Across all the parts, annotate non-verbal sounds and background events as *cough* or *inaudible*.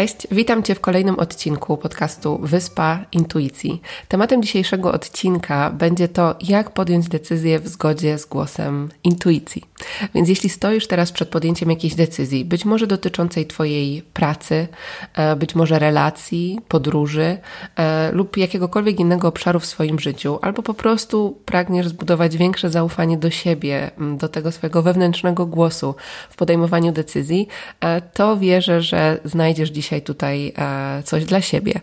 Cześć, witam Cię w kolejnym odcinku podcastu Wyspa Intuicji. Tematem dzisiejszego odcinka będzie to, jak podjąć decyzję w zgodzie z głosem intuicji. Więc jeśli stoisz teraz przed podjęciem jakiejś decyzji, być może dotyczącej Twojej pracy, e, być może relacji, podróży e, lub jakiegokolwiek innego obszaru w swoim życiu, albo po prostu pragniesz zbudować większe zaufanie do siebie, do tego swojego wewnętrznego głosu w podejmowaniu decyzji, e, to wierzę, że znajdziesz dzisiaj tutaj coś dla siebie.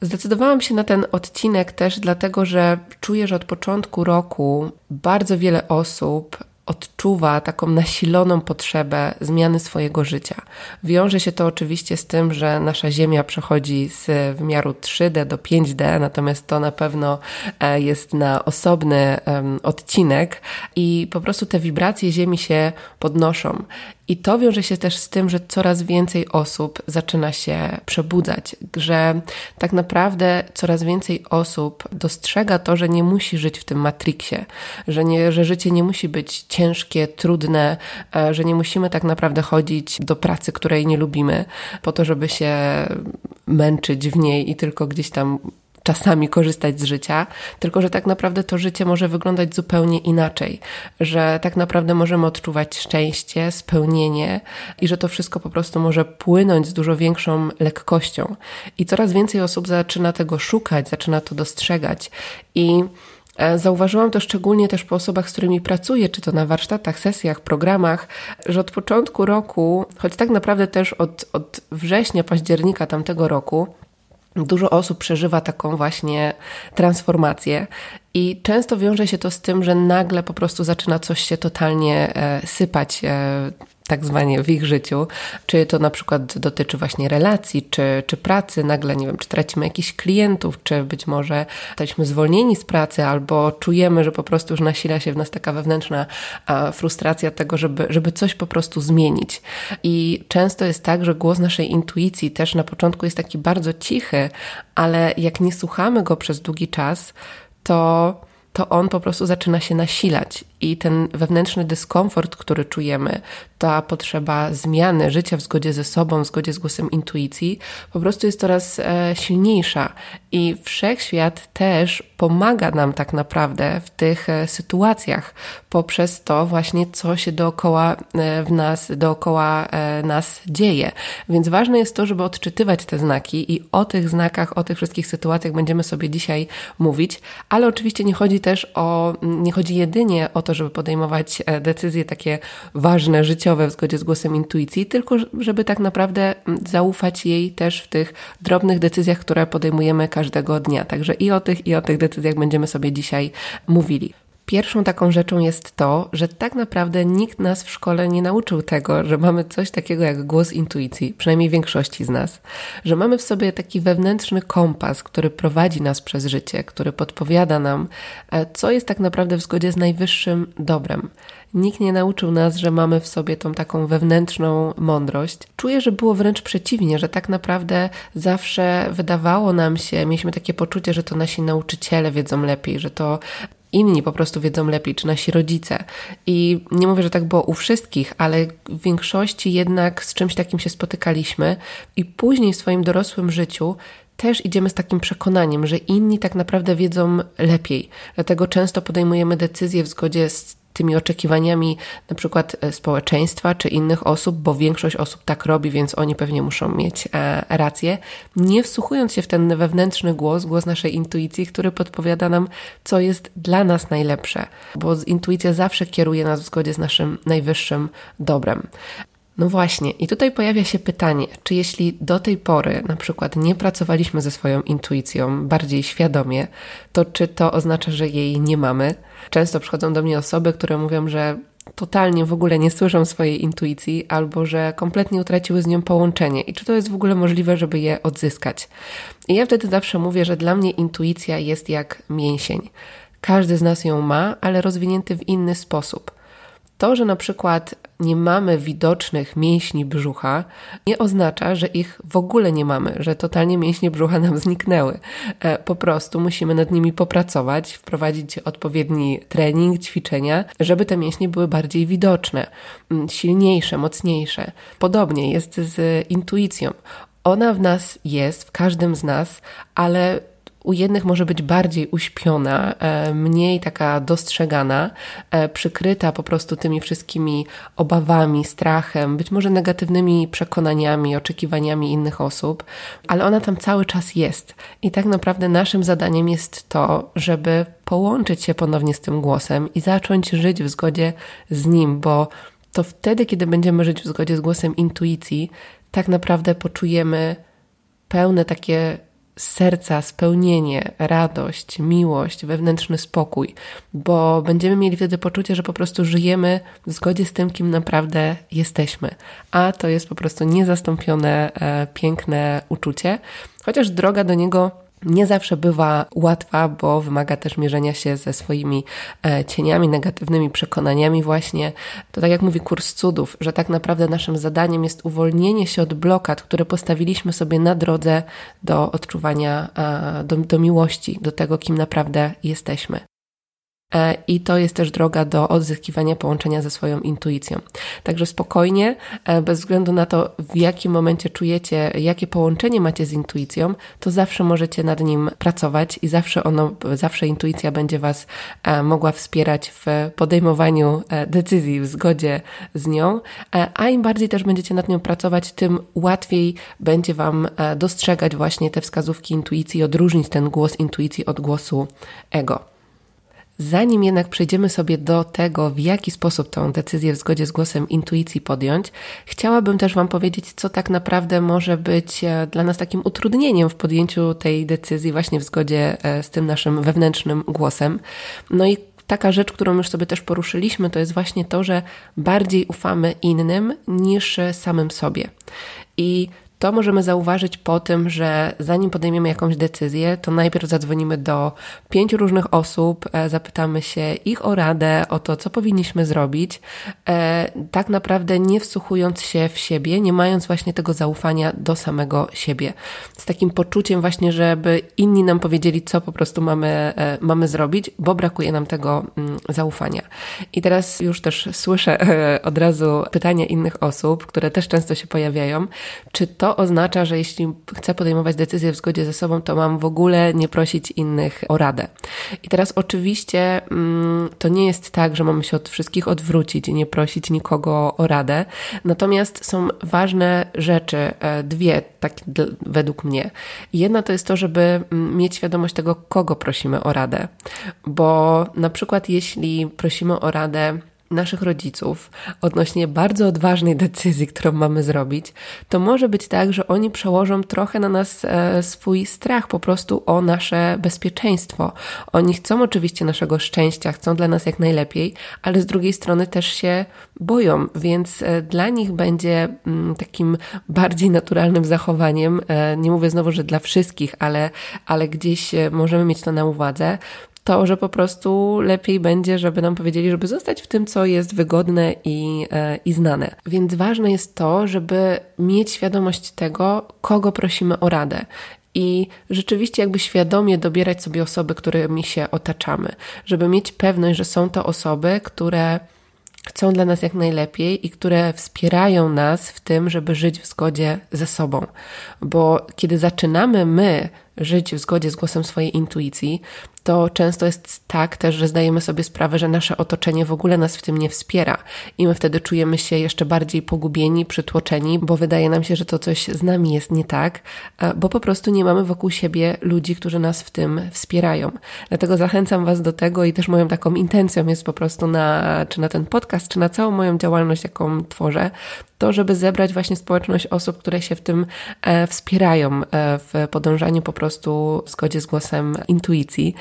Zdecydowałam się na ten odcinek też dlatego, że czuję, że od początku roku bardzo wiele osób odczuwa taką nasiloną potrzebę zmiany swojego życia. Wiąże się to oczywiście z tym, że nasza Ziemia przechodzi z wymiaru 3D do 5D, natomiast to na pewno e, jest na osobny odcinek i po prostu te wibracje Ziemi się podnoszą. I to wiąże się też z tym, że coraz więcej osób zaczyna się przebudzać, że tak naprawdę coraz więcej osób dostrzega to, że nie musi żyć w tym matriksie, że, nie, że życie nie musi być ciężkie, trudne, e, że nie musimy tak naprawdę chodzić do pracy, której nie lubimy, po to, żeby się męczyć w niej i tylko gdzieś tam czasami korzystać z życia, tylko że tak naprawdę to życie może wyglądać zupełnie inaczej, że tak naprawdę możemy odczuwać szczęście, spełnienie i że to wszystko po prostu może płynąć z dużo większą lekkością. I coraz więcej osób zaczyna tego szukać, zaczyna to dostrzegać i e, Zauważyłam to szczególnie też po osobach, z którymi pracuję, czy to na warsztatach, sesjach, programach, że od początku roku, choć tak naprawdę też od, od września, października tamtego roku, Dużo osób przeżywa taką właśnie transformację i często wiąże się to z tym, że nagle po prostu zaczyna coś się totalnie e, sypać e, tak zwanie w ich życiu, czy to na przykład dotyczy właśnie relacji, czy, czy pracy, nagle nie wiem, czy tracimy jakichś klientów, czy być może jesteśmy zwolnieni z pracy, albo czujemy, że po prostu już nasila się w nas taka wewnętrzna frustracja tego, żeby, żeby coś po prostu zmienić. I często jest tak, że głos naszej intuicji też na początku jest taki bardzo cichy, ale jak nie słuchamy go przez długi czas, to to on po prostu zaczyna się nasilać i ten wewnętrzny dyskomfort, który czujemy, ta potrzeba zmiany życia w zgodzie ze sobą, w zgodzie z głosem intuicji, po prostu jest coraz e, silniejsza. I wszechświat też pomaga nam tak naprawdę w tych e, sytuacjach, poprzez to właśnie, co się dookoła e, w nas, dookoła nas dzieje. Więc ważne jest to, żeby odczytywać te znaki i o tych znakach, o tych wszystkich sytuacjach będziemy sobie dzisiaj mówić, ale oczywiście nie chodzi też o, nie chodzi jedynie o to, to, żeby podejmować e, decyzje takie ważne, życiowe w zgodzie z głosem intuicji, tylko żeby tak naprawdę zaufać jej też w tych drobnych decyzjach, które podejmujemy każdego dnia. Także i o tych, i o tych decyzjach będziemy sobie dzisiaj mówili. Pierwszą taką rzeczą jest to, że tak naprawdę nikt nas w szkole nie nauczył tego, że mamy coś takiego jak głos intuicji, przynajmniej większości z nas, że mamy w sobie taki wewnętrzny kompas, który prowadzi nas przez życie, który podpowiada nam, e, co jest tak naprawdę w zgodzie z najwyższym dobrem. Nikt nie nauczył nas, że mamy w sobie tą taką wewnętrzną mądrość. Czuję, że było wręcz przeciwnie, że tak naprawdę zawsze wydawało nam się, mieliśmy takie poczucie, że to nasi nauczyciele wiedzą lepiej, że to inni po prostu wiedzą lepiej, czy nasi rodzice. I nie mówię, że tak było u wszystkich, ale w większości jednak z czymś takim się spotykaliśmy i później w swoim dorosłym życiu też idziemy z takim przekonaniem, że inni tak naprawdę wiedzą lepiej. Dlatego często podejmujemy decyzje w zgodzie z tymi oczekiwaniami na przykład e, społeczeństwa czy innych osób, bo większość osób tak robi, więc oni pewnie muszą mieć e, rację, nie wsłuchując się w ten wewnętrzny głos, głos naszej intuicji, który podpowiada nam, co jest dla nas najlepsze, bo intuicja zawsze kieruje nas w zgodzie z naszym najwyższym dobrem. No właśnie, i tutaj pojawia się pytanie, czy jeśli do tej pory na przykład nie pracowaliśmy ze swoją intuicją bardziej świadomie, to czy to oznacza, że jej nie mamy? Często przychodzą do mnie osoby, które mówią, że totalnie w ogóle nie słyszą swojej intuicji, albo że kompletnie utraciły z nią połączenie i czy to jest w ogóle możliwe, żeby je odzyskać. I ja wtedy zawsze mówię, że dla mnie intuicja jest jak mięsień. Każdy z nas ją ma, ale rozwinięty w inny sposób. To, że na przykład nie mamy widocznych mięśni brzucha, nie oznacza, że ich w ogóle nie mamy, że totalnie mięśnie brzucha nam zniknęły. E, po prostu musimy nad nimi popracować, wprowadzić odpowiedni trening, ćwiczenia, żeby te mięśnie były bardziej widoczne, mm, silniejsze, mocniejsze. Podobnie jest z intuicją. Ona w nas jest, w każdym z nas, ale u jednych może być bardziej uśpiona, e, mniej taka dostrzegana, e, przykryta po prostu tymi wszystkimi obawami, strachem, być może negatywnymi przekonaniami, oczekiwaniami innych osób, ale ona tam cały czas jest. I tak naprawdę naszym zadaniem jest to, żeby połączyć się ponownie z tym głosem i zacząć żyć w zgodzie z nim, bo to wtedy, kiedy będziemy żyć w zgodzie z głosem intuicji, tak naprawdę poczujemy pełne takie serca spełnienie, radość, miłość, wewnętrzny spokój, bo będziemy mieli wtedy poczucie, że po prostu żyjemy w zgodzie z tym, kim naprawdę jesteśmy. A to jest po prostu niezastąpione, e, piękne uczucie, chociaż droga do niego nie zawsze bywa łatwa, bo wymaga też mierzenia się ze swoimi e, cieniami, negatywnymi przekonaniami właśnie. To tak jak mówi kurs cudów, że tak naprawdę naszym zadaniem jest uwolnienie się od blokad, które postawiliśmy sobie na drodze do odczuwania, do, do miłości, do tego, kim naprawdę jesteśmy. E, I to jest też droga do odzyskiwania połączenia ze swoją intuicją. Także spokojnie, e, bez względu na to, w jakim momencie czujecie, jakie połączenie macie z intuicją, to zawsze możecie nad nim pracować i zawsze ono, zawsze intuicja będzie Was e, mogła wspierać w podejmowaniu decyzji w zgodzie z nią. A im bardziej też będziecie nad nią pracować, tym łatwiej będzie Wam dostrzegać właśnie te wskazówki intuicji, odróżnić ten głos intuicji od głosu ego. Zanim jednak przejdziemy sobie do tego, w jaki sposób tę decyzję w zgodzie z głosem intuicji podjąć, chciałabym też Wam powiedzieć, co tak naprawdę może być e, dla nas takim utrudnieniem w podjęciu tej decyzji, właśnie w zgodzie e, z tym naszym wewnętrznym głosem. No i taka rzecz, którą już sobie też poruszyliśmy, to jest właśnie to, że bardziej ufamy innym niż samym sobie. I to możemy zauważyć po tym, że zanim podejmiemy jakąś decyzję, to najpierw zadzwonimy do pięciu różnych osób, e, zapytamy się ich o radę, o to, co powinniśmy zrobić, e, tak naprawdę nie wsłuchując się w siebie, nie mając właśnie tego zaufania do samego siebie. Z takim poczuciem właśnie, żeby inni nam powiedzieli, co po prostu mamy, e, mamy zrobić, bo brakuje nam tego mm, zaufania. I teraz już też słyszę od razu pytania innych osób, które też często się pojawiają, czy to oznacza, że jeśli chcę podejmować decyzje w zgodzie ze sobą, to mam w ogóle nie prosić innych o radę. I teraz oczywiście mm, to nie jest tak, że mamy się od wszystkich odwrócić i nie prosić nikogo o radę. Natomiast są ważne rzeczy, e, dwie, tak według mnie. Jedna to jest to, żeby mm, mieć świadomość tego, kogo prosimy o radę. Bo na przykład jeśli prosimy o radę naszych rodziców odnośnie bardzo odważnej decyzji, którą mamy zrobić, to może być tak, że oni przełożą trochę na nas e, swój strach po prostu o nasze bezpieczeństwo. Oni chcą oczywiście naszego szczęścia, chcą dla nas jak najlepiej, ale z drugiej strony też się boją, więc e, dla nich będzie mm, takim bardziej naturalnym zachowaniem, e, nie mówię znowu, że dla wszystkich, ale, ale gdzieś możemy mieć to na uwadze, to, że po prostu lepiej będzie, żeby nam powiedzieli, żeby zostać w tym, co jest wygodne i, e, i znane. Więc ważne jest to, żeby mieć świadomość tego, kogo prosimy o radę. I rzeczywiście, jakby świadomie dobierać sobie osoby, którymi się otaczamy, żeby mieć pewność, że są to osoby, które chcą dla nas jak najlepiej i które wspierają nas w tym, żeby żyć w zgodzie ze sobą. Bo kiedy zaczynamy my żyć w zgodzie z głosem swojej intuicji, to często jest tak też, że zdajemy sobie sprawę, że nasze otoczenie w ogóle nas w tym nie wspiera i my wtedy czujemy się jeszcze bardziej pogubieni, przytłoczeni, bo wydaje nam się, że to coś z nami jest nie tak, bo po prostu nie mamy wokół siebie ludzi, którzy nas w tym wspierają. Dlatego zachęcam Was do tego i też moją taką intencją jest po prostu na, czy na ten podcast, czy na całą moją działalność, jaką tworzę, to, żeby zebrać właśnie społeczność osób, które się w tym e, wspierają, e, w podążaniu po prostu w zgodzie z głosem intuicji.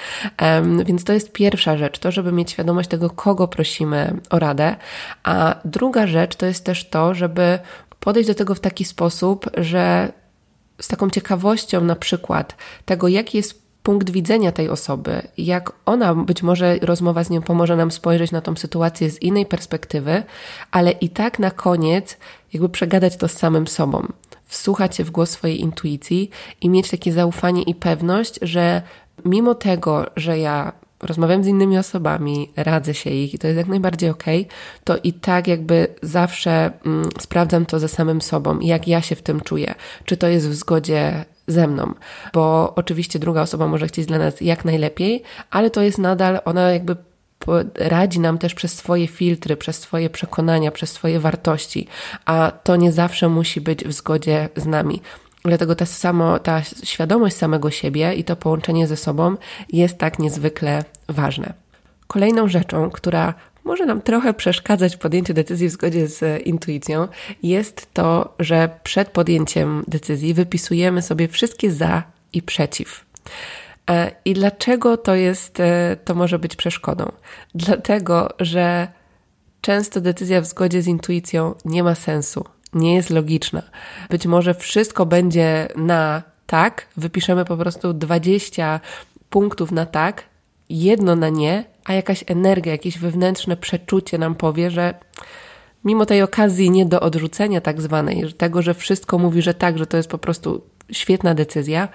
Więc to jest pierwsza rzecz, to, żeby mieć świadomość tego, kogo prosimy o radę. A druga rzecz to jest też to, żeby podejść do tego w taki sposób, że z taką ciekawością na przykład tego, jaki jest punkt widzenia tej osoby, jak ona, być może rozmowa z nią pomoże nam spojrzeć na tą sytuację z innej perspektywy, ale i tak na koniec jakby przegadać to z samym sobą, wsłuchać się w głos swojej intuicji i mieć takie zaufanie i pewność, że mimo tego, że ja rozmawiam z innymi osobami, radzę się ich i to jest jak najbardziej okay, to i tak jakby zawsze mm, sprawdzam to ze samym sobą, jak ja się w tym czuję. Czy to jest w zgodzie ze mną, bo oczywiście druga osoba może chcieć dla nas jak najlepiej, ale to jest nadal, ona jakby radzi nam też przez swoje filtry, przez swoje przekonania, przez swoje wartości, a to nie zawsze musi być w zgodzie z nami. Dlatego ta, samo, ta świadomość samego siebie i to połączenie ze sobą jest tak niezwykle ważne. Kolejną rzeczą, która może nam trochę przeszkadzać w podjęciu decyzji w zgodzie z intuicją, jest to, że przed podjęciem decyzji wypisujemy sobie wszystkie za i przeciw. E, I dlaczego to jest, e, to może być przeszkodą? Dlatego, że często decyzja w zgodzie z intuicją nie ma sensu, nie jest logiczna. Być może wszystko będzie na tak, wypiszemy po prostu 20 punktów na tak, jedno na nie, a jakaś energia, jakieś wewnętrzne przeczucie nam powie, że mimo tej okazji nie do odrzucenia tak zwanej, tego, że wszystko mówi, że tak, że to jest po prostu świetna decyzja,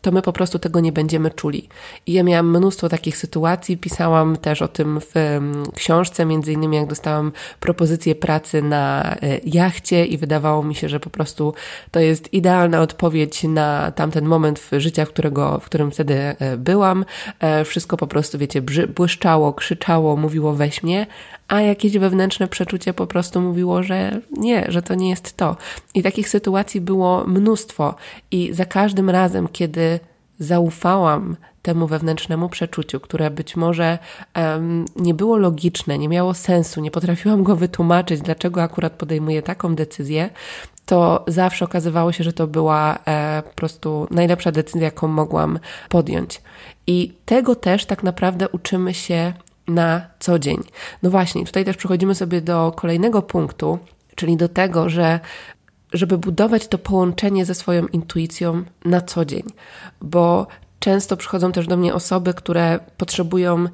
to my po prostu tego nie będziemy czuli. I ja miałam mnóstwo takich sytuacji, pisałam też o tym w książce, między innymi jak dostałam propozycję pracy na e, jachcie i wydawało mi się, że po prostu to jest idealna odpowiedź na tamten moment w życia, w, którego, w którym wtedy e, byłam. E, wszystko po prostu, wiecie, błyszczało, krzyczało, mówiło weź mnie, a jakieś wewnętrzne przeczucie po prostu mówiło, że nie, że to nie jest to. I takich sytuacji było mnóstwo. I za każdym razem, kiedy zaufałam temu wewnętrznemu przeczuciu, które być może um, nie było logiczne, nie miało sensu, nie potrafiłam go wytłumaczyć, dlaczego akurat podejmuję taką decyzję, to zawsze okazywało się, że to była e, po prostu najlepsza decyzja, jaką mogłam podjąć. I tego też tak naprawdę uczymy się na co dzień. No właśnie, tutaj też przechodzimy sobie do kolejnego punktu, czyli do tego, że żeby budować to połączenie ze swoją intuicją na co dzień, bo często przychodzą też do mnie osoby, które potrzebują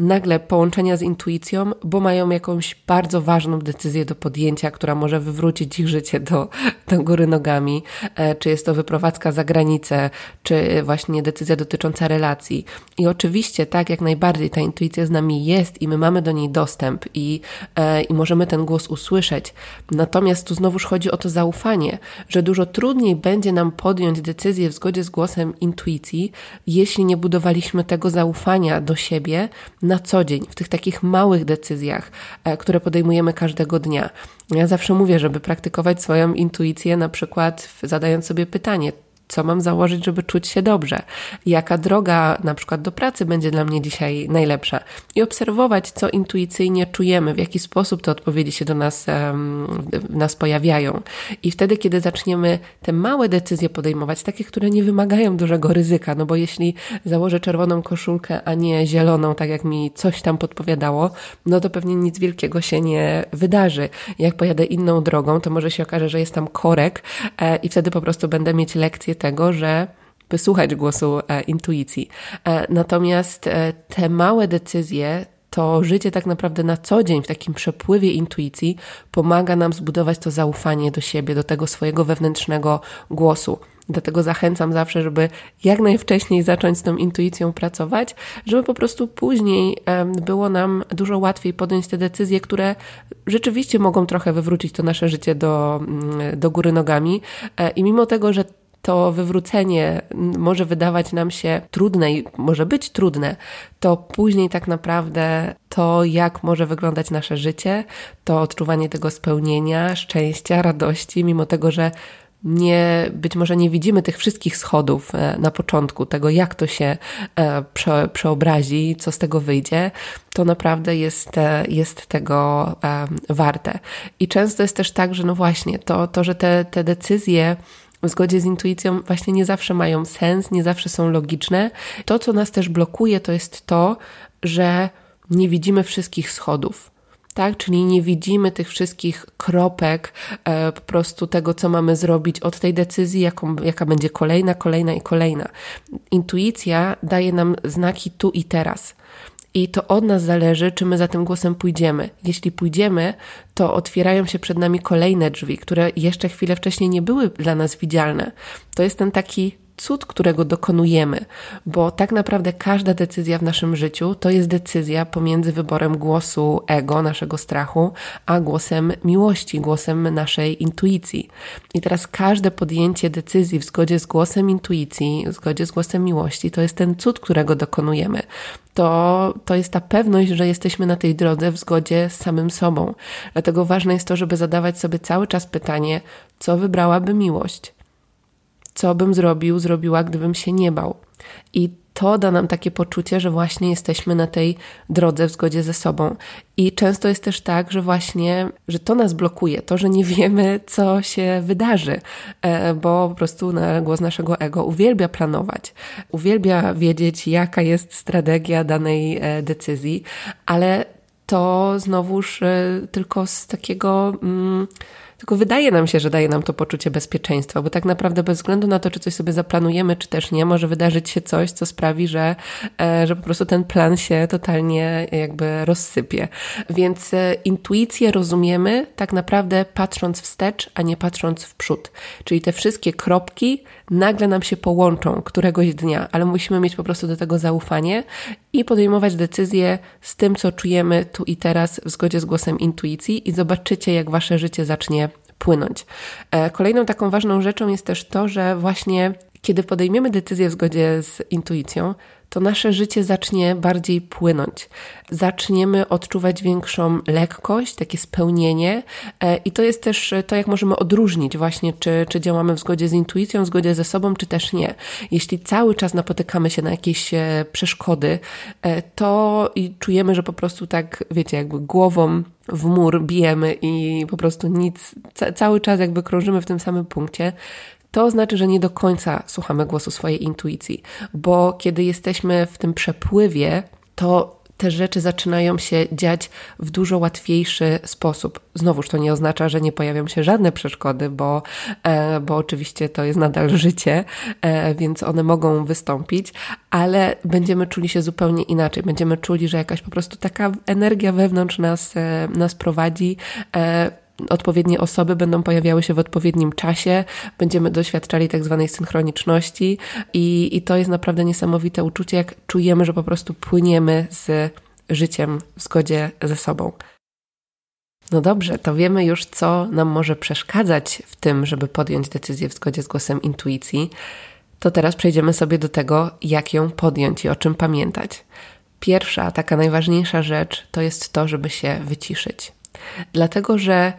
nagle połączenia z intuicją, bo mają jakąś bardzo ważną decyzję do podjęcia, która może wywrócić ich życie do, do góry nogami, e, czy jest to wyprowadzka za granicę, czy właśnie decyzja dotycząca relacji. I oczywiście, tak jak najbardziej, ta intuicja z nami jest i my mamy do niej dostęp i, e, i możemy ten głos usłyszeć. Natomiast tu znowuż chodzi o to zaufanie, że dużo trudniej będzie nam podjąć decyzję w zgodzie z głosem intuicji, jeśli nie budowaliśmy tego zaufania do siebie, na co dzień, w tych takich małych decyzjach, e, które podejmujemy każdego dnia. Ja zawsze mówię, żeby praktykować swoją intuicję, na przykład zadając sobie pytanie, co mam założyć, żeby czuć się dobrze, jaka droga na przykład do pracy będzie dla mnie dzisiaj najlepsza i obserwować, co intuicyjnie czujemy, w jaki sposób te odpowiedzi się do nas, um, nas pojawiają. I wtedy, kiedy zaczniemy te małe decyzje podejmować, takie, które nie wymagają dużego ryzyka, no bo jeśli założę czerwoną koszulkę, a nie zieloną, tak jak mi coś tam podpowiadało, no to pewnie nic wielkiego się nie wydarzy. Jak pojadę inną drogą, to może się okaże, że jest tam korek e, i wtedy po prostu będę mieć lekcję tego, że wysłuchać głosu e, intuicji. E, natomiast e, te małe decyzje, to życie tak naprawdę na co dzień w takim przepływie intuicji pomaga nam zbudować to zaufanie do siebie, do tego swojego wewnętrznego głosu. Dlatego zachęcam zawsze, żeby jak najwcześniej zacząć z tą intuicją pracować, żeby po prostu później było nam dużo łatwiej podjąć te decyzje, które rzeczywiście mogą trochę wywrócić to nasze życie do, mm, do góry nogami. I mimo tego, że to wywrócenie może wydawać nam się trudne i może być trudne, to później tak naprawdę to, jak może wyglądać nasze życie, to odczuwanie tego spełnienia, szczęścia, radości, mimo tego, że nie, być może nie widzimy tych wszystkich schodów e, na początku, tego jak to się e, prze, przeobrazi, co z tego wyjdzie, to naprawdę jest, e, jest tego warte. I często jest też tak, że no właśnie, to, to że te, te decyzje w zgodzie z intuicją właśnie nie zawsze mają sens, nie zawsze są logiczne. To, co nas też blokuje, to jest to, że nie widzimy wszystkich schodów. Tak, czyli nie widzimy tych wszystkich kropek, e, po prostu tego, co mamy zrobić od tej decyzji, jaką, jaka będzie kolejna, kolejna i kolejna. Intuicja daje nam znaki tu i teraz. I to od nas zależy, czy my za tym głosem pójdziemy. Jeśli pójdziemy, to otwierają się przed nami kolejne drzwi, które jeszcze chwilę wcześniej nie były dla nas widzialne. To jest ten taki cud, którego dokonujemy, bo tak naprawdę każda decyzja w naszym życiu to jest decyzja pomiędzy wyborem głosu ego, naszego strachu, a głosem miłości, głosem naszej intuicji. I teraz każde podjęcie decyzji w zgodzie z głosem intuicji, w zgodzie z głosem miłości, to jest ten cud, którego dokonujemy to, to jest ta pewność, że jesteśmy na tej drodze w zgodzie z samym sobą. Dlatego ważne jest to, żeby zadawać sobie cały czas pytanie, co wybrałaby miłość? Co bym zrobił, zrobiła, gdybym się nie bał. I to da nam takie poczucie, że właśnie jesteśmy na tej drodze w zgodzie ze sobą. I często jest też tak, że właśnie, że to nas blokuje, to, że nie wiemy, co się wydarzy, e, bo po prostu na głos naszego ego uwielbia planować, uwielbia wiedzieć, jaka jest strategia danej e, decyzji, ale to znowuż e, tylko z takiego. Mm, tylko wydaje nam się, że daje nam to poczucie bezpieczeństwa, bo tak naprawdę bez względu na to, czy coś sobie zaplanujemy, czy też nie, może wydarzyć się coś, co sprawi, że, e, że po prostu ten plan się totalnie jakby rozsypie. Więc e, intuicję rozumiemy tak naprawdę patrząc wstecz, a nie patrząc w przód. Czyli te wszystkie kropki nagle nam się połączą któregoś dnia, ale musimy mieć po prostu do tego zaufanie i podejmować decyzje z tym, co czujemy tu i teraz w zgodzie z głosem intuicji i zobaczycie, jak wasze życie zacznie płynąć. E, kolejną taką ważną rzeczą jest też to, że właśnie kiedy podejmiemy decyzję w zgodzie z intuicją, to nasze życie zacznie bardziej płynąć. Zaczniemy odczuwać większą lekkość, takie spełnienie e, i to jest też to, jak możemy odróżnić właśnie, czy, czy działamy w zgodzie z intuicją, w zgodzie ze sobą, czy też nie. Jeśli cały czas napotykamy się na jakieś e, przeszkody, e, to i czujemy, że po prostu tak, wiecie, jakby głową w mur bijemy i po prostu nic, ca cały czas jakby krążymy w tym samym punkcie, to znaczy, że nie do końca słuchamy głosu swojej intuicji, bo kiedy jesteśmy w tym przepływie, to te rzeczy zaczynają się dziać w dużo łatwiejszy sposób. Znowuż to nie oznacza, że nie pojawią się żadne przeszkody, bo, e, bo oczywiście to jest nadal *laughs* życie, e, więc one mogą wystąpić, ale będziemy czuli się zupełnie inaczej. Będziemy czuli, że jakaś po prostu taka energia wewnątrz nas, e, nas prowadzi odpowiednie osoby będą pojawiały się w odpowiednim czasie, będziemy doświadczali tak zwanej synchroniczności i, i to jest naprawdę niesamowite uczucie, jak czujemy, że po prostu płyniemy z życiem w zgodzie ze sobą. No dobrze, to wiemy już, co nam może przeszkadzać w tym, żeby podjąć decyzję w zgodzie z głosem intuicji. To teraz przejdziemy sobie do tego, jak ją podjąć i o czym pamiętać. Pierwsza, taka najważniejsza rzecz to jest to, żeby się wyciszyć. Dlatego, że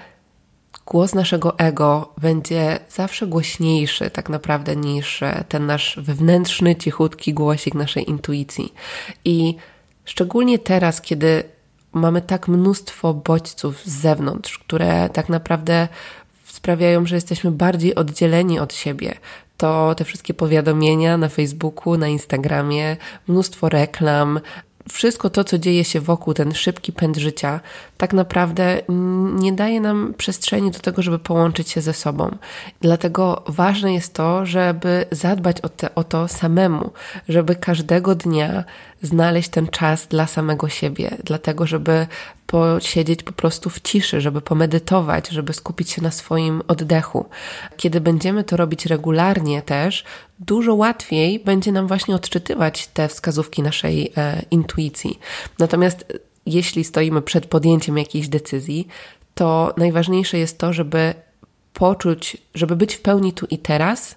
głos naszego ego będzie zawsze głośniejszy, tak naprawdę, niż e, ten nasz wewnętrzny, cichutki głosik naszej intuicji. I szczególnie teraz, kiedy mamy tak mnóstwo bodźców z zewnątrz, które tak naprawdę sprawiają, że jesteśmy bardziej oddzieleni od siebie. To te wszystkie powiadomienia na Facebooku, na Instagramie, mnóstwo reklam, wszystko to, co dzieje się wokół, ten szybki pęd życia, tak naprawdę nie daje nam przestrzeni do tego, żeby połączyć się ze sobą. Dlatego ważne jest to, żeby zadbać o, te, o to samemu, żeby każdego dnia znaleźć ten czas dla samego siebie, dlatego żeby posiedzieć po prostu w ciszy, żeby pomedytować, żeby skupić się na swoim oddechu. Kiedy będziemy to robić regularnie też, dużo łatwiej będzie nam właśnie odczytywać te wskazówki naszej e, intuicji. Natomiast jeśli stoimy przed podjęciem jakiejś decyzji, to najważniejsze jest to, żeby poczuć, żeby być w pełni tu i teraz,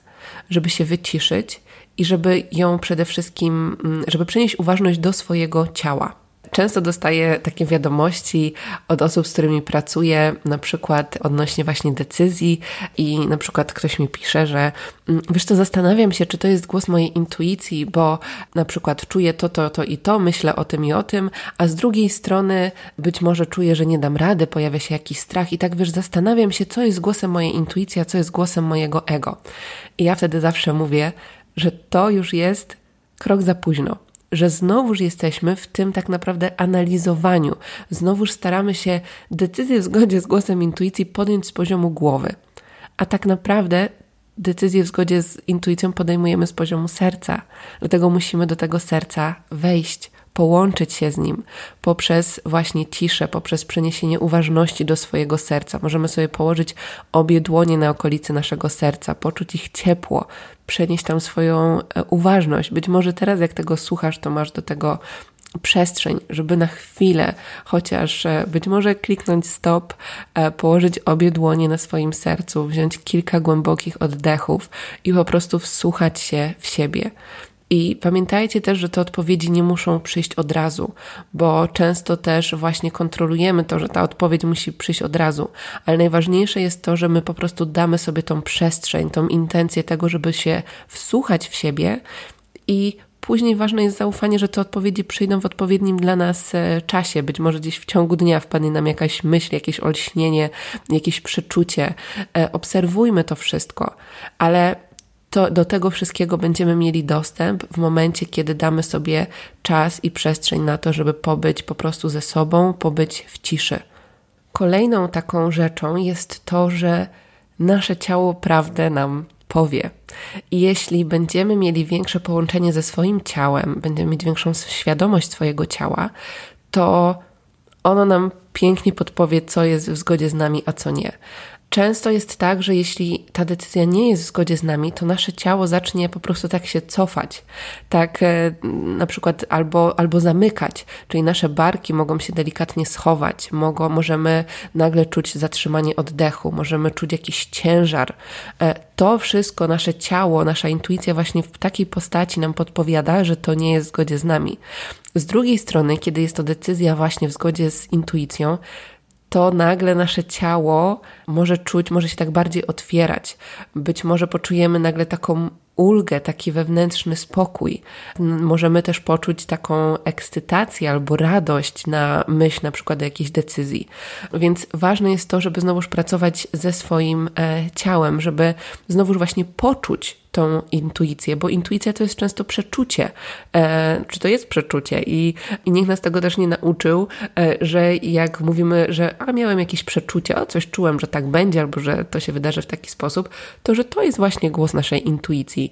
żeby się wyciszyć i żeby ją przede wszystkim, mm, żeby przenieść uważność do swojego ciała często dostaję takie wiadomości od osób, z którymi pracuję, na przykład odnośnie właśnie decyzji i na przykład ktoś mi pisze, że mm, wiesz to zastanawiam się, czy to jest głos mojej intuicji, bo na przykład czuję to, to, to i to, myślę o tym i o tym, a z drugiej strony być może czuję, że nie dam rady, pojawia się jakiś strach i tak wiesz, zastanawiam się, co jest głosem mojej intuicji, a co jest głosem mojego ego. I ja wtedy zawsze mówię, że to już jest krok za późno że znowuż jesteśmy w tym tak naprawdę analizowaniu. Znowuż staramy się decyzję w zgodzie z głosem intuicji podjąć z poziomu głowy. A tak naprawdę decyzję w zgodzie z intuicją podejmujemy z poziomu serca. Dlatego musimy do tego serca wejść, połączyć się z nim poprzez właśnie ciszę, poprzez przeniesienie uważności do swojego serca. Możemy sobie położyć obie dłonie na okolicy naszego serca, poczuć ich ciepło, przenieść tam swoją e, uważność. Być może teraz, jak tego słuchasz, to masz do tego przestrzeń, żeby na chwilę, chociaż e, być może kliknąć stop, e, położyć obie dłonie na swoim sercu, wziąć kilka głębokich oddechów i po prostu wsłuchać się w siebie. I pamiętajcie też, że te odpowiedzi nie muszą przyjść od razu, bo często też właśnie kontrolujemy to, że ta odpowiedź musi przyjść od razu, ale najważniejsze jest to, że my po prostu damy sobie tą przestrzeń, tą intencję tego, żeby się wsłuchać w siebie i Później ważne jest zaufanie, że te odpowiedzi przyjdą w odpowiednim dla nas e, czasie. Być może gdzieś w ciągu dnia wpadnie nam jakaś myśl, jakieś olśnienie, jakieś przeczucie. E, obserwujmy to wszystko, ale to do tego wszystkiego będziemy mieli dostęp w momencie, kiedy damy sobie czas i przestrzeń na to, żeby pobyć po prostu ze sobą, pobyć w ciszy. Kolejną taką rzeczą jest to, że nasze ciało prawdę nam powie. I jeśli będziemy mieli większe połączenie ze swoim ciałem, będziemy mieć większą świadomość swojego ciała, to ono nam pięknie podpowie, co jest w zgodzie z nami, a co nie. Często jest tak, że jeśli ta decyzja nie jest w zgodzie z nami, to nasze ciało zacznie po prostu tak się cofać, tak e, na przykład albo, albo zamykać, czyli nasze barki mogą się delikatnie schować, mogą, możemy nagle czuć zatrzymanie oddechu, możemy czuć jakiś ciężar. E, to wszystko nasze ciało, nasza intuicja właśnie w takiej postaci nam podpowiada, że to nie jest w zgodzie z nami. Z drugiej strony, kiedy jest to decyzja właśnie w zgodzie z intuicją, to nagle nasze ciało może czuć, może się tak bardziej otwierać. Być może poczujemy nagle taką ulgę, taki wewnętrzny spokój. Możemy też poczuć taką ekscytację albo radość na myśl na przykład o jakiejś decyzji. Więc ważne jest to, żeby znowuż pracować ze swoim e, ciałem, żeby znowuż właśnie poczuć tą intuicję, bo intuicja to jest często przeczucie. E, czy to jest przeczucie? I, I nikt nas tego też nie nauczył, e, że jak mówimy, że a miałem jakieś przeczucie, o coś czułem, że tak będzie, albo że to się wydarzy w taki sposób, to że to jest właśnie głos naszej intuicji.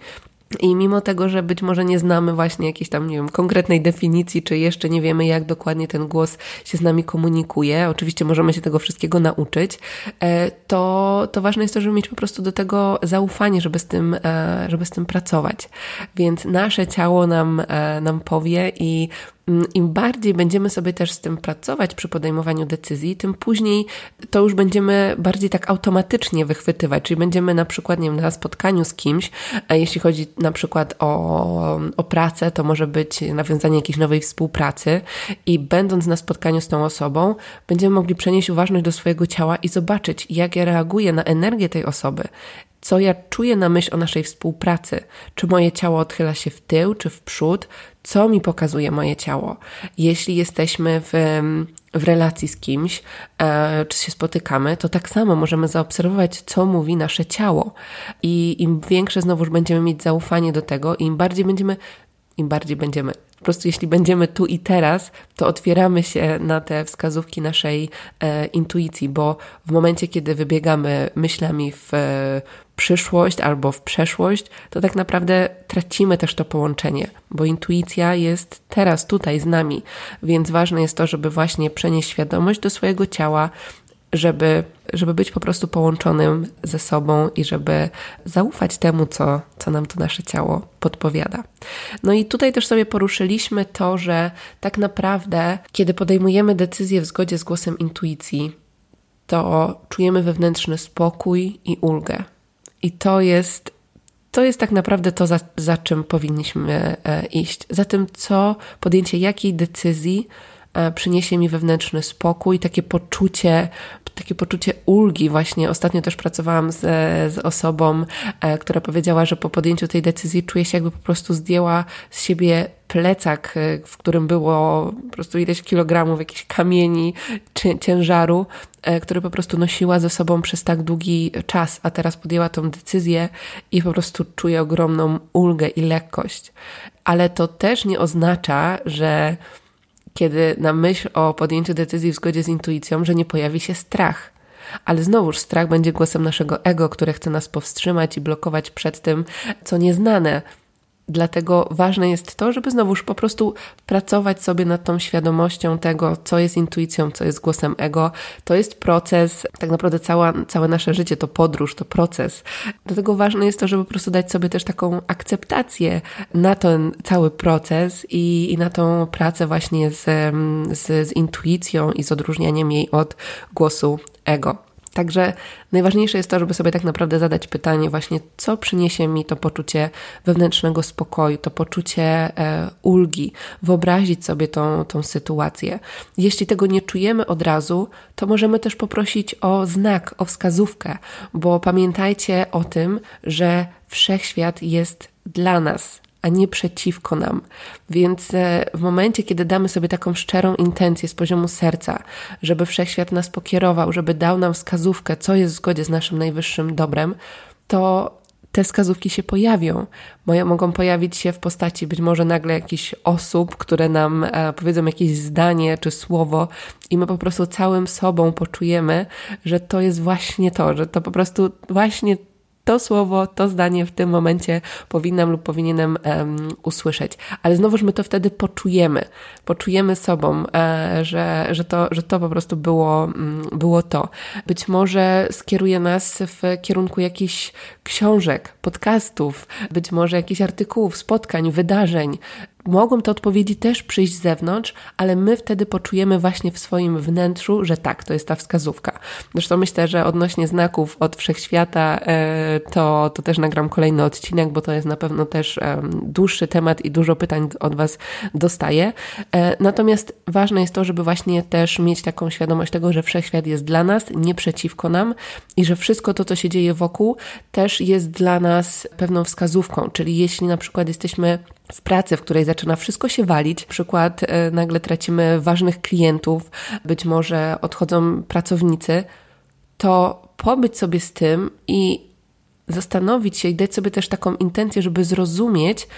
I mimo tego, że być może nie znamy właśnie jakiejś tam, nie wiem, konkretnej definicji, czy jeszcze nie wiemy, jak dokładnie ten głos się z nami komunikuje, oczywiście możemy się tego wszystkiego nauczyć, e, to, to ważne jest to, żeby mieć po prostu do tego zaufanie, żeby z tym, e, żeby z tym pracować. Więc nasze ciało nam, e, nam powie i im bardziej będziemy sobie też z tym pracować przy podejmowaniu decyzji, tym później to już będziemy bardziej tak automatycznie wychwytywać. Czyli będziemy na przykład, nie wiem, na spotkaniu z kimś, jeśli chodzi na przykład o, o pracę, to może być nawiązanie jakiejś nowej współpracy i będąc na spotkaniu z tą osobą, będziemy mogli przenieść uważność do swojego ciała i zobaczyć, jak ja reaguję na energię tej osoby co ja czuję na myśl o naszej współpracy. Czy moje ciało odchyla się w tył, czy w przód, co mi pokazuje moje ciało. Jeśli jesteśmy w, w relacji z kimś, e, czy się spotykamy, to tak samo możemy zaobserwować, co mówi nasze ciało. I im większe znowuż będziemy mieć zaufanie do tego, im bardziej będziemy, im bardziej będziemy po prostu jeśli będziemy tu i teraz, to otwieramy się na te wskazówki naszej e, intuicji, bo w momencie, kiedy wybiegamy myślami w e, przyszłość albo w przeszłość, to tak naprawdę tracimy też to połączenie, bo intuicja jest teraz, tutaj z nami, więc ważne jest to, żeby właśnie przenieść świadomość do swojego ciała, żeby, żeby być po prostu połączonym ze sobą i żeby zaufać temu, co, co nam to nasze ciało podpowiada. No i tutaj też sobie poruszyliśmy to, że tak naprawdę, kiedy podejmujemy decyzje w zgodzie z głosem intuicji, to czujemy wewnętrzny spokój i ulgę. I to jest, to jest tak naprawdę to, za, za czym powinniśmy e, iść. Za tym, co podjęcie jakiej decyzji e, przyniesie mi wewnętrzny spokój, takie poczucie, takie poczucie ulgi. Właśnie ostatnio też pracowałam z, z osobą, e, która powiedziała, że po podjęciu tej decyzji czuje się jakby po prostu zdjęła z siebie plecak, e, w którym było po prostu ileś kilogramów jakichś kamieni, ciężaru, który po prostu nosiła ze sobą przez tak długi czas, a teraz podjęła tą decyzję i po prostu czuje ogromną ulgę i lekkość. Ale to też nie oznacza, że kiedy na myśl o podjęciu decyzji w zgodzie z intuicją, że nie pojawi się strach. Ale znowuż strach będzie głosem naszego ego, które chce nas powstrzymać i blokować przed tym, co nieznane, Dlatego ważne jest to, żeby znowuż po prostu pracować sobie nad tą świadomością tego, co jest intuicją, co jest głosem ego. To jest proces, tak naprawdę cała, całe nasze życie to podróż, to proces. Dlatego ważne jest to, żeby po prostu dać sobie też taką akceptację na ten cały proces i, i na tą pracę właśnie z, z, z intuicją i z odróżnianiem jej od głosu ego. Także najważniejsze jest to, żeby sobie tak naprawdę zadać pytanie, właśnie co przyniesie mi to poczucie wewnętrznego spokoju, to poczucie e, ulgi, wyobrazić sobie tą, tą sytuację. Jeśli tego nie czujemy od razu, to możemy też poprosić o znak, o wskazówkę, bo pamiętajcie o tym, że wszechświat jest dla nas, a nie przeciwko nam. Więc e, w momencie, kiedy damy sobie taką szczerą intencję z poziomu serca, żeby wszechświat nas pokierował, żeby dał nam wskazówkę, co jest w zgodzie z naszym najwyższym dobrem, to te wskazówki się pojawią. Mogą pojawić się w postaci być może nagle jakichś osób, które nam e, powiedzą jakieś zdanie czy słowo, i my po prostu całym sobą poczujemy, że to jest właśnie to, że to po prostu właśnie to słowo, to zdanie w tym momencie powinnam lub powinienem um, usłyszeć. Ale znowuż my to wtedy poczujemy. Poczujemy sobą, e, że, że, to, że to po prostu było, mm, było to. Być może skieruje nas w kierunku jakichś książek, podcastów, być może jakichś artykułów, spotkań, wydarzeń, Mogą te odpowiedzi też przyjść z zewnątrz, ale my wtedy poczujemy właśnie w swoim wnętrzu, że tak, to jest ta wskazówka. Zresztą myślę, że odnośnie znaków od wszechświata, e, to, to też nagram kolejny odcinek, bo to jest na pewno też dłuższy temat i dużo pytań od Was dostaję. E, natomiast ważne jest to, żeby właśnie też mieć taką świadomość tego, że wszechświat jest dla nas, nie przeciwko nam i że wszystko to, co się dzieje wokół, też jest dla nas pewną wskazówką. Czyli jeśli na przykład jesteśmy w pracy, w której zaczyna wszystko się walić, przykład e, nagle tracimy ważnych klientów, być może odchodzą pracownicy, to pobyć sobie z tym i zastanowić się i dać sobie też taką intencję, żeby zrozumieć,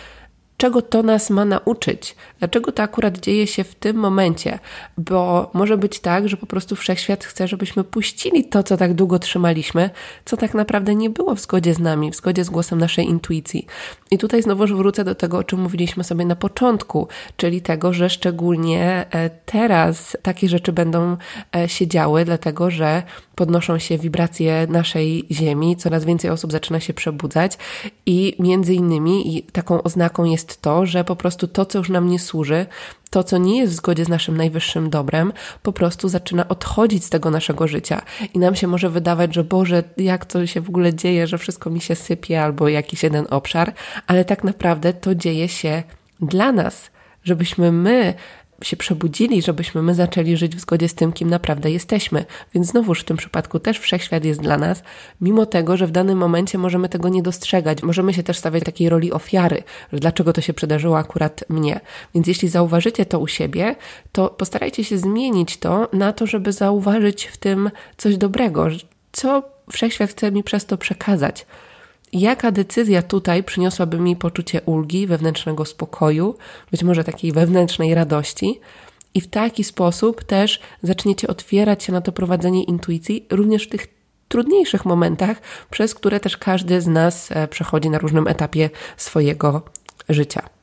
czego to nas ma nauczyć, dlaczego to akurat dzieje się w tym momencie, bo może być tak, że po prostu wszechświat chce, żebyśmy puścili to, co tak długo trzymaliśmy, co tak naprawdę nie było w zgodzie z nami, w zgodzie z głosem naszej intuicji. I tutaj znowu wrócę do tego, o czym mówiliśmy sobie na początku, czyli tego, że szczególnie e, teraz takie rzeczy będą e, się działy, dlatego że podnoszą się wibracje naszej Ziemi, coraz więcej osób zaczyna się przebudzać i między innymi taką oznaką jest to, że po prostu to, co już nam nie służy, to, co nie jest w zgodzie z naszym najwyższym dobrem, po prostu zaczyna odchodzić z tego naszego życia. I nam się może wydawać, że Boże, jak to się w ogóle dzieje, że wszystko mi się sypie albo jakiś jeden obszar, ale tak naprawdę to dzieje się dla nas, żebyśmy my się przebudzili, żebyśmy my zaczęli żyć w zgodzie z tym, kim naprawdę jesteśmy. Więc znowuż w tym przypadku też wszechświat jest dla nas, mimo tego, że w danym momencie możemy tego nie dostrzegać. Możemy się też stawiać takiej roli ofiary, że dlaczego to się przydarzyło akurat mnie. Więc jeśli zauważycie to u siebie, to postarajcie się zmienić to na to, żeby zauważyć w tym coś dobrego, co wszechświat chce mi przez to przekazać jaka decyzja tutaj przyniosłaby mi poczucie ulgi, wewnętrznego spokoju, być może takiej wewnętrznej radości. I w taki sposób też zaczniecie otwierać się na to prowadzenie intuicji, również w tych trudniejszych momentach, przez które też każdy z nas e, przechodzi na różnym etapie swojego życia.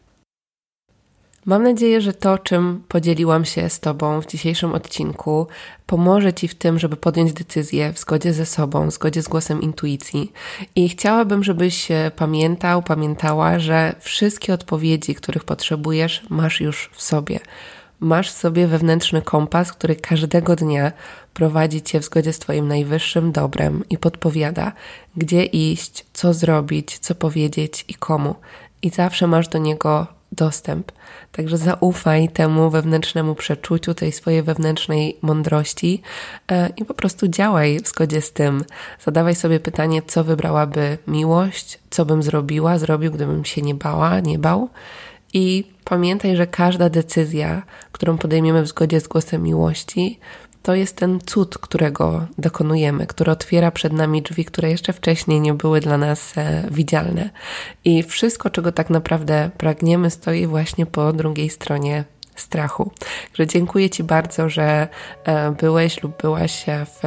Mam nadzieję, że to, czym podzieliłam się z Tobą w dzisiejszym odcinku, pomoże Ci w tym, żeby podjąć decyzję w zgodzie ze sobą, w zgodzie z głosem intuicji. I chciałabym, żebyś pamiętał, pamiętała, że wszystkie odpowiedzi, których potrzebujesz, masz już w sobie. Masz w sobie wewnętrzny kompas, który każdego dnia prowadzi Cię w zgodzie z Twoim najwyższym dobrem i podpowiada, gdzie iść, co zrobić, co powiedzieć i komu. I zawsze masz do niego dostęp. Także zaufaj temu wewnętrznemu przeczuciu, tej swojej wewnętrznej mądrości e, i po prostu działaj w zgodzie z tym. Zadawaj sobie pytanie, co wybrałaby miłość, co bym zrobiła, zrobił, gdybym się nie bała, nie bał. I pamiętaj, że każda decyzja, którą podejmiemy w zgodzie z głosem miłości, to jest ten cud, którego dokonujemy, który otwiera przed nami drzwi, które jeszcze wcześniej nie były dla nas e, widzialne. I wszystko, czego tak naprawdę pragniemy, stoi właśnie po drugiej stronie strachu. Że dziękuję Ci bardzo, że e, byłeś lub byłaś w,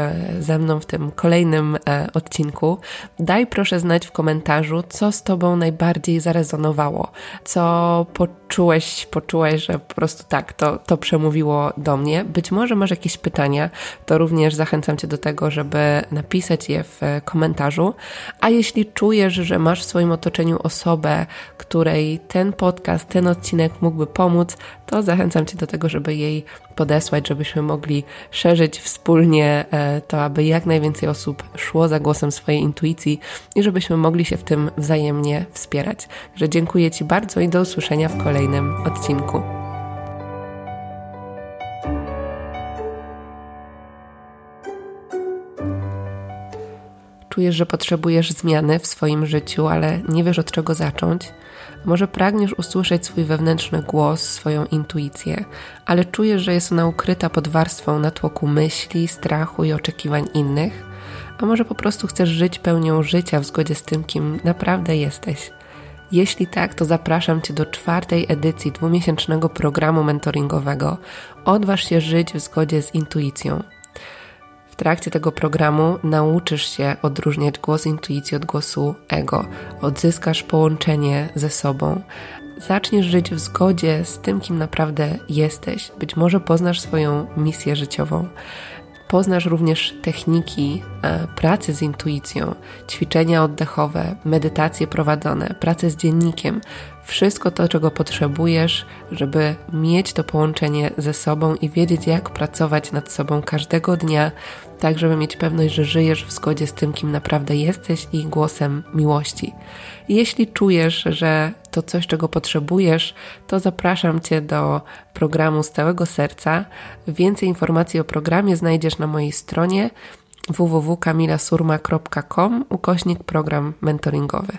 ze mną w tym kolejnym e, odcinku. Daj proszę znać w komentarzu, co z Tobą najbardziej zarezonowało, co poczułeś, poczułeś, że po prostu tak, to, to przemówiło do mnie. Być może masz jakieś pytania, to również zachęcam Cię do tego, żeby napisać je w komentarzu. A jeśli czujesz, że masz w swoim otoczeniu osobę, której ten podcast, ten odcinek mógłby pomóc, to zachęcam Cię do tego, żeby jej podesłać, żebyśmy mogli szerzyć wspólnie e, to, aby jak najwięcej osób szło za głosem swojej intuicji i żebyśmy mogli się w tym wzajemnie wspierać. Że dziękuję Ci bardzo i do usłyszenia w kolejnym odcinku. Czujesz, że potrzebujesz zmiany w swoim życiu, ale nie wiesz od czego zacząć? Może pragniesz usłyszeć swój wewnętrzny głos, swoją intuicję, ale czujesz, że jest ona ukryta pod warstwą natłoku myśli, strachu i oczekiwań innych? A może po prostu chcesz żyć pełnią życia w zgodzie z tym, kim naprawdę jesteś? Jeśli tak, to zapraszam Cię do czwartej edycji dwumiesięcznego programu mentoringowego Odważ się żyć w zgodzie z intuicją. W trakcie tego programu nauczysz się odróżniać głos intuicji od głosu ego, odzyskasz połączenie ze sobą, zaczniesz żyć w zgodzie z tym, kim naprawdę jesteś. Być może poznasz swoją misję życiową. Poznasz również techniki e, pracy z intuicją, ćwiczenia oddechowe, medytacje prowadzone, pracę z dziennikiem, wszystko to, czego potrzebujesz, żeby mieć to połączenie ze sobą i wiedzieć, jak pracować nad sobą każdego dnia, tak żeby mieć pewność, że żyjesz w zgodzie z tym, kim naprawdę jesteś i głosem miłości. jeśli czujesz, że to coś, czego potrzebujesz, to zapraszam Cię do programu z całego serca. Więcej informacji o programie znajdziesz na mojej stronie www.kamilasurma.com ukośnik program mentoringowy.